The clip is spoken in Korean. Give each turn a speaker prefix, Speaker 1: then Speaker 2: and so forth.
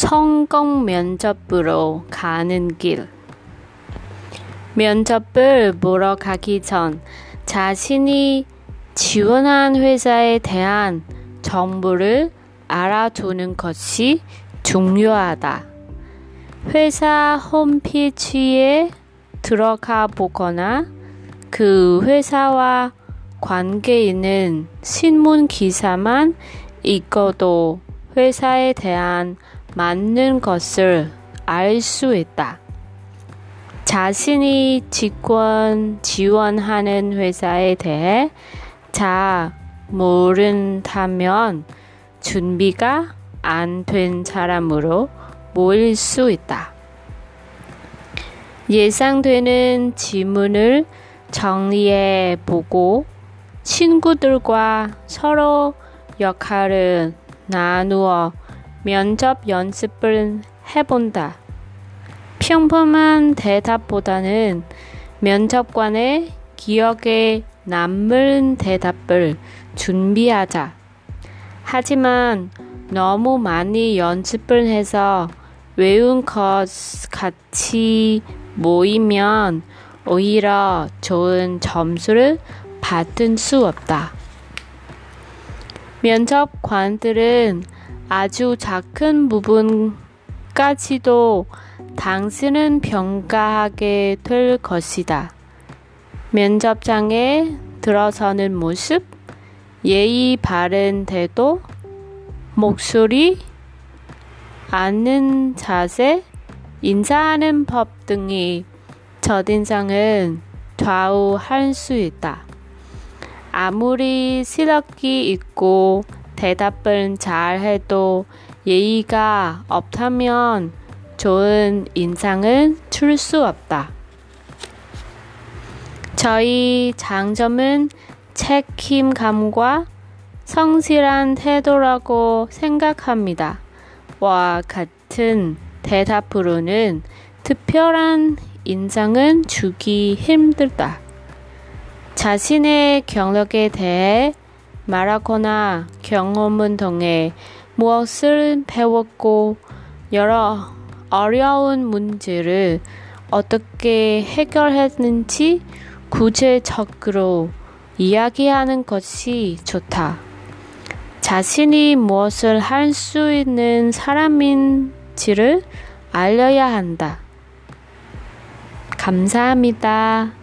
Speaker 1: 성공 면접으로 가는 길. 면접을 보러 가기 전 자신이 지원한 회사에 대한 정보를 알아두는 것이 중요하다. 회사 홈페이지에 들어가 보거나 그 회사와 관계 있는 신문 기사만 읽어도 회사에 대한 맞는 것을 알 수 있다. 자신이 직원 지원하는 회사에 대해 잘 모른다면 준비가 안 된 사람으로 모일 수 있다. 예상되는 질문을 정리해 보고 친구들과 서로 역할을 나누어 면접 연습을 해본다. 평범한 대답보다는 면접관의 기억에 남는 대답을 준비하자. 하지만 너무 많이 연습을 해서 외운 것 같이 모이면 오히려 좋은 점수를 받을 수 없다. 면접관들은 아주 작은 부분까지도 당신은 평가하게 될 것이다. 면접장에 들어서는 모습, 예의 바른 태도, 목소리, 앉는 자세, 인사하는 법 등이 첫인상은 좌우할 수 있다. 아무리 실력이 있고 대답을 잘 해도 예의가 없다면 좋은 인상은 줄 수 없다. 저희 장점은 책임감과 성실한 태도라고 생각합니다. 와 같은 대답으로는 특별한 인상은 주기 힘들다. 자신의 경력에 대해 말하거나 경험을 통해 무엇을 배웠고 여러 어려운 문제를 어떻게 해결했는지 구체적으로 이야기하는 것이 좋다. 자신이 무엇을 할 수 있는 사람인지를 알려야 한다. 감사합니다.